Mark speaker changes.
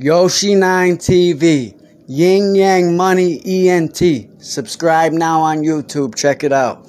Speaker 1: Yoshi9 TV, Yin Yang Money ENT. Subscribe now on YouTube. Check it out.